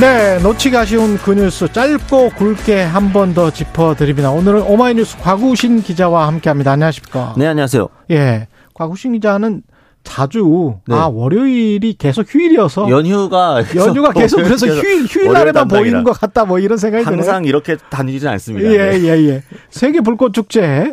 네, 놓치기 아쉬운 그 뉴스 짧고 굵게 한 번 더 짚어드립니다. 오늘은 오마이뉴스 과구신 기자와 함께합니다. 안녕하십니까? 네, 안녕하세요. 예, 과구신 기자는 자주 네. 아 월요일이 계속 휴일이어서 연휴가 연휴가 계속 그래서 휴일 휴일 날에만 보이는 것 같다 뭐 이런 생각이 항상 드네요. 항상 이렇게 다니지는 않습니다. 예예예. 예, 예, 예. 세계 불꽃 축제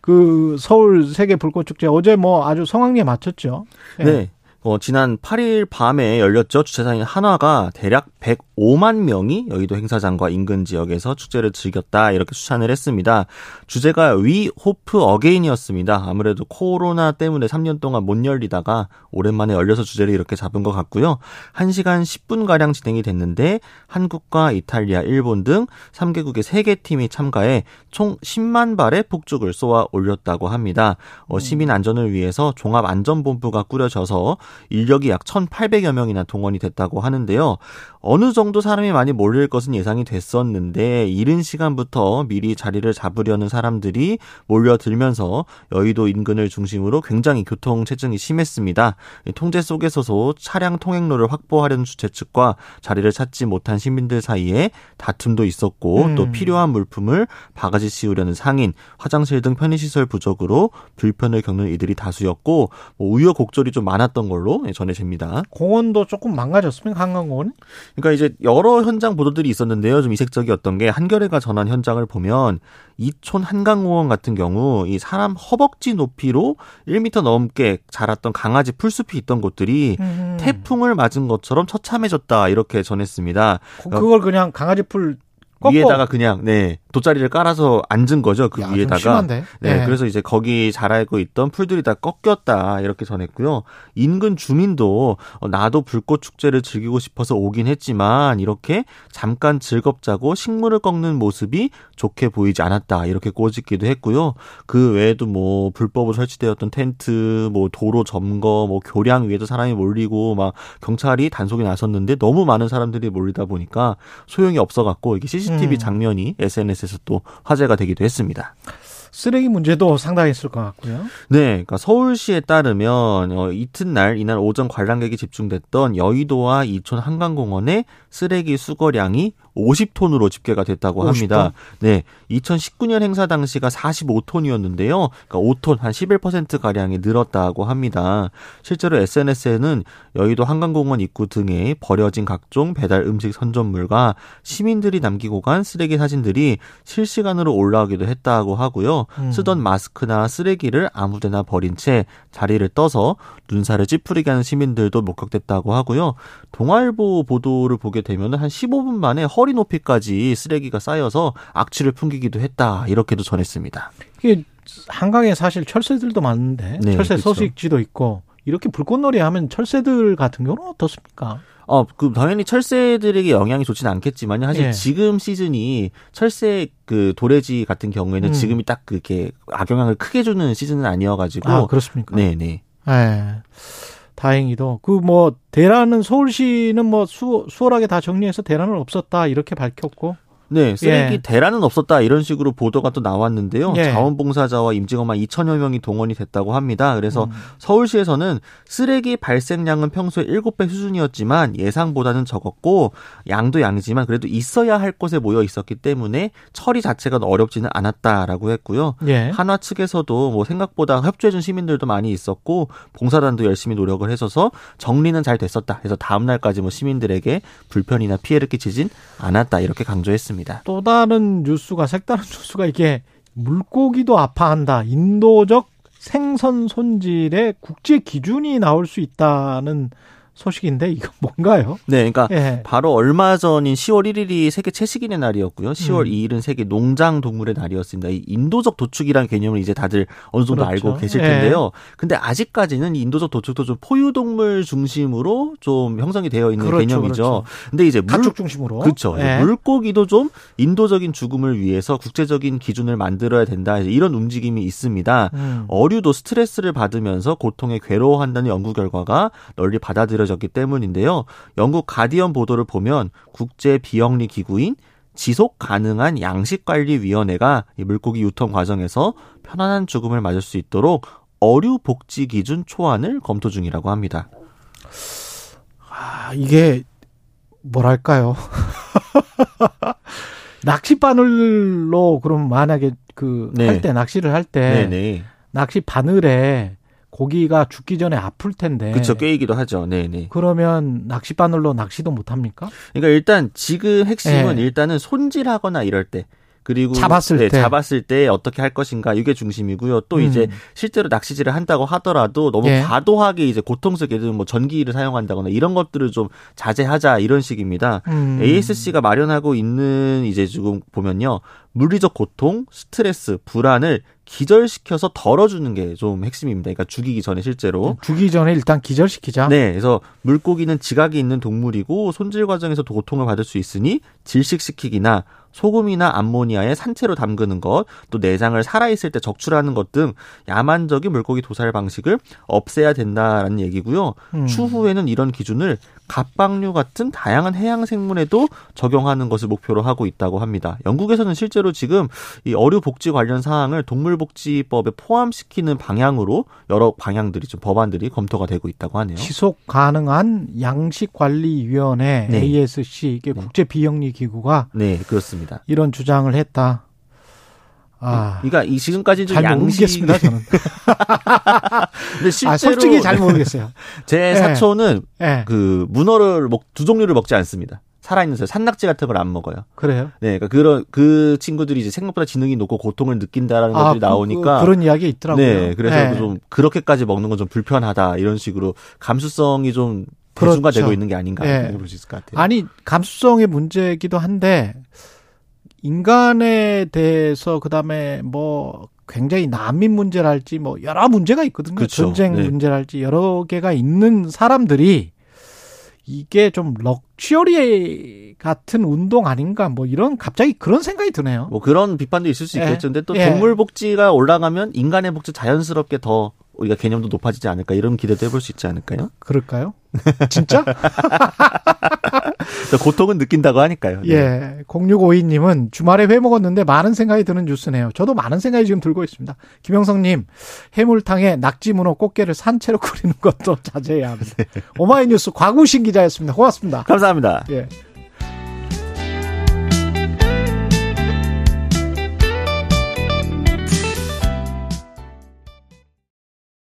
그 서울 세계 불꽃 축제 어제 뭐 아주 성황리에 마쳤죠. 예. 네. 어, 지난 8일 밤에 열렸죠. 주최사인 한화가 대략 105만 명이 여의도 행사장과 인근 지역에서 축제를 즐겼다 이렇게 추천을 했습니다. 주제가 위 호프 어게인이었습니다. 아무래도 코로나 때문에 3년 동안 못 열리다가 오랜만에 열려서 주제를 이렇게 잡은 것 같고요. 1시간 10분 가량 진행이 됐는데 한국과 이탈리아, 일본 등 3개국의 3개 팀이 참가해 총 10만 발의 폭죽을 쏘아 올렸다고 합니다. 어, 시민 안전을 위해서 종합 안전본부가 꾸려져서 인력이 약 1,800여 명이나 동원이 됐다고 하는데요. 어느 정도 사람이 많이 몰릴 것은 예상이 됐었는데 이른 시간부터 미리 자리를 잡으려는 사람들이 몰려들면서 여의도 인근을 중심으로 굉장히 교통 체증이 심했습니다. 통제 속에서도 차량 통행로를 확보하려는 주최 측과 자리를 찾지 못한 시민들 사이에 다툼도 있었고 음. 또 필요한 물품을 바가지 씌우려는 상인, 화장실 등 편의시설 부족으로 불편을 겪는 이들이 다수였고 뭐 우여곡절이 좀 많았던 걸로 전해집니다. 공원도 조금 망가졌습니까? 한강공원? 그러니까 이제 여러 현장 보도들이 있었는데요. 좀 이색적이었던 게 한겨레가 전한 현장을 보면 이촌 한강공원 같은 경우 이 사람 허벅지 높이로 1미터 넘게 자랐던 강아지 풀숲이 있던 곳들이 음. 태풍을 맞은 것처럼 처참해졌다 이렇게 전했습니다. 그걸 그냥 강아지 풀 위에다가 그냥 네 돗자리를 깔아서 앉은 거죠 그 야, 위에다가. 네, 네, 그래서 이제 거기 자라고 있던 풀들이 다 꺾였다 이렇게 전했고요. 인근 주민도 어, 나도 불꽃 축제를 즐기고 싶어서 오긴 했지만 이렇게 잠깐 즐겁자고 식물을 꺾는 모습이 좋게 보이지 않았다 이렇게 꼬집기도 했고요. 그 외에도 뭐 불법으로 설치되었던 텐트 뭐 도로 점거 뭐 교량 위에도 사람이 몰리고 막 경찰이 단속에 나섰는데 너무 많은 사람들이 몰리다 보니까 소용이 없어갖고 이게 CCTV CCTV 음. 장면이 SNS 에서 또 화제가 되기도 했습니다. 쓰레기 문제도 상당히 있을 것 같고요. 네, 그러니까 서울시에 따르면 어, 이튿날 이날 오전 관람객이 집중됐던 여의도와 이촌 한강공원의 쓰레기 수거량이 50톤으로 집계가 됐다고 50톤? 합니다. 네. 2019년 행사 당시가 45톤이었는데요. 그러니까 5톤 한 11% 가량이 늘었다고 합니다. 실제로 SNS에는 여의도 한강공원 입구 등에 버려진 각종 배달 음식 선전물과 시민들이 남기고 간 쓰레기 사진들이 실시간으로 올라오기도 했다고 하고요. 음. 쓰던 마스크나 쓰레기를 아무데나 버린 채 자리를 떠서 눈살을 찌푸리게 하는 시민들도 목격됐다고 하고요. 동아일보 보도를 보게 되면 한 15분 만에 허리 높이까지 쓰레기가 쌓여서 악취를 풍기기도 했다. 이렇게도 전했습니다. 이게 한강에 사실 철새들도 많은데 네, 철새 그렇죠. 서식지도 있고 이렇게 불꽃놀이 하면 철새들 같은 경우는 어떻습니까? 어, 그 당연히 철새들에게 영향이 좋지는 않겠지만 사실 예. 지금 시즌이 철새 그 도래지 같은 경우에는 음. 지금이 딱 그렇게 악영향을 크게 주는 시즌은 아니어가지고 아 그렇습니까? 네네. 예. 다행히도 그 뭐 대란은 서울시는 뭐 수, 수월하게 다 정리해서 대란은 없었다 이렇게 밝혔고 네, 쓰레기 예. 대란은 없었다 이런 식으로 보도가 또 나왔는데요. 예. 자원봉사자와 임직원만 2천여 명이 동원이 됐다고 합니다. 그래서 음. 서울시에서는 쓰레기 발생량은 평소에 7배 수준이었지만 예상보다는 적었고 양도 양이지만 그래도 있어야 할 곳에 모여 있었기 때문에 처리 자체가 어렵지는 않았다라고 했고요. 예. 한화 측에서도 뭐 생각보다 협조해준 시민들도 많이 있었고 봉사단도 열심히 노력을 해서서 정리는 잘 됐었다. 그래서 다음 날까지 뭐 시민들에게 불편이나 피해를 끼치진 않았다 이렇게 강조했습니다. 있습니다. 또 다른 뉴스가 색다른 뉴스가 이게 물고기도 아파한다. 인도적 생선 손질의 국제 기준이 나올 수 있다는 소식인데 이거 뭔가요? 네, 그러니까 예. 바로 얼마 전인 10월 1일이 세계 채식인의 날이었고요. 10월 음. 2일은 세계 농장 동물의 날이었습니다. 이 인도적 도축이라는 개념을 이제 다들 어느 정도 그렇죠. 알고 계실 예. 텐데요. 근데 아직까지는 이 인도적 도축도 좀 포유 동물 중심으로 좀 형성이 되어 있는 그렇죠, 개념이죠. 그렇죠. 근데 이제 물 가축 중심으로. 그렇죠. 예. 물고기도 좀 인도적인 죽음을 위해서 국제적인 기준을 만들어야 된다. 이런 움직임이 있습니다. 음. 어류도 스트레스를 받으면서 고통에 괴로워한다는 연구 결과가 널리 받아들여 졌기 때문인데요. 영국 가디언 보도를 보면 국제 비영리 기구인 지속 가능한 양식 관리 위원회가 이 물고기 유통 과정에서 편안한 죽음을 맞을 수 있도록 어류 복지 기준 초안을 검토 중이라고 합니다. 아, 이게 뭐랄까요? 낚시 바늘로 그럼 만약에 그 네. 할때 낚시를 할때 네네. 낚시 바늘에 고기가 죽기 전에 아플 텐데. 그쵸, 꿰이기도 하죠. 네 네. 그러면 낚시 바늘로 낚시도 못 합니까? 그러니까 일단 지금 핵심은 예. 일단은 손질하거나 이럴 때 그리고 잡았을 네, 때. 잡았을 때 어떻게 할 것인가 이게 중심이고요. 또 음. 이제 실제로 낚시질을 한다고 하더라도 너무 예. 과도하게 이제 고통스럽게 뭐 전기를 사용한다거나 이런 것들을 좀 자제하자 이런 식입니다. 음. ASC가 마련하고 있는 이제 지금 보면요. 물리적 고통, 스트레스, 불안을 기절시켜서 덜어주는 게 좀 핵심입니다. 그러니까 죽이기 전에 실제로. 죽기 전에 일단 기절시키자. 네, 그래서 물고기는 지각이 있는 동물이고 손질 과정에서 도 고통을 받을 수 있으니 질식시키기나 소금이나 암모니아에 산채로 담그는 것, 또 내장을 살아있을 때 적출하는 것 등 야만적인 물고기 도살 방식을 없애야 된다라는 얘기고요. 음. 추후에는 이런 기준을 갑각류 같은 다양한 해양 생물에도 적용하는 것을 목표로 하고 있다고 합니다. 영국에서는 실제로 지금 이 어류 복지 관련 사항을 동물복지법에 포함시키는 방향으로 여러 방향들이 좀 법안들이 검토가 되고 있다고 하네요. 지속 가능한 양식 관리 위원회 네. ASC 이게 네. 국제 비영리 기구가 네, 그렇습니다. 이런 주장을 했다. 아, 그러니까 이 지금까지 좀잘 양식 모르겠습니다 저는. 근데 실제로 아, 솔직히 잘 모르겠어요. 제 예. 사촌은 예, 그 문어를 먹 두 종류를 먹지 않습니다. 살아있는 새, 산낙지 같은 걸 안 먹어요. 그래요. 네, 그러니까 그런 그 친구들이 이제 생각보다 지능이 높고 고통을 느낀다라는 것들이 그, 나오니까 그, 런 이야기 있더라고요. 네, 그래서 예. 좀 그렇게까지 먹는 건 좀 불편하다 이런 식으로 감수성이 좀 그렇죠. 대중화되고 있는 게 아닌가 예. 볼수 있을 것 같아요. 아니 감수성의 문제이기도 한데 인간에 대해서 그다음에 뭐 굉장히 난민 문제랄지 뭐 여러 문제가 있거든요. 그렇죠. 전쟁 네. 문제랄지 여러 개가 있는 사람들이 이게 좀 럭셔리 같은 운동 아닌가 뭐 이런 갑자기 그런 생각이 드네요. 뭐 그런 비판도 있을 수 예. 있겠죠. 근데 또 예. 동물 복지가 올라가면 인간의 복지 자연스럽게 더 우리가 개념도 높아지지 않을까 이런 기대도 해볼 수 있지 않을까요? 그럴까요? 진짜? 또 고통은 느낀다고 하니까요. 네. 예. 0652님은 주말에 회 먹었는데 많은 생각이 드는 뉴스네요. 저도 많은 생각이 지금 들고 있습니다. 김영성님, 해물탕에 낙지, 문어, 꽃게를 산채로 끓이는 것도 자제해야 합니다. 오마이뉴스 과구신 기자였습니다. 고맙습니다. 감사합니다. 예.